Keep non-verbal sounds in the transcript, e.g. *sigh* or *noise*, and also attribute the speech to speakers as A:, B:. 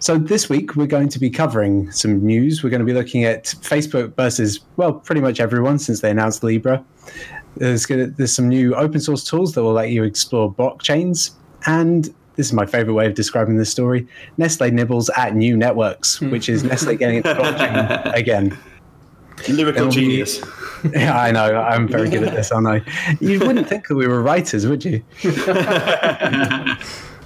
A: So this week we're going to be covering some news. We're going to be looking at Facebook versus well, pretty much everyone since they announced Libra. There's to, there's some new open source tools that will let you explore blockchains, and this is my favorite way of describing this story. Nestle nibbles at new networks, hmm. which is Nestle getting into blockchain *laughs* again.
B: Lyrical
A: be,
B: genius. *laughs*
A: Yeah, I know. I'm very good at this, aren't I? You wouldn't think that we were writers, would you? *laughs*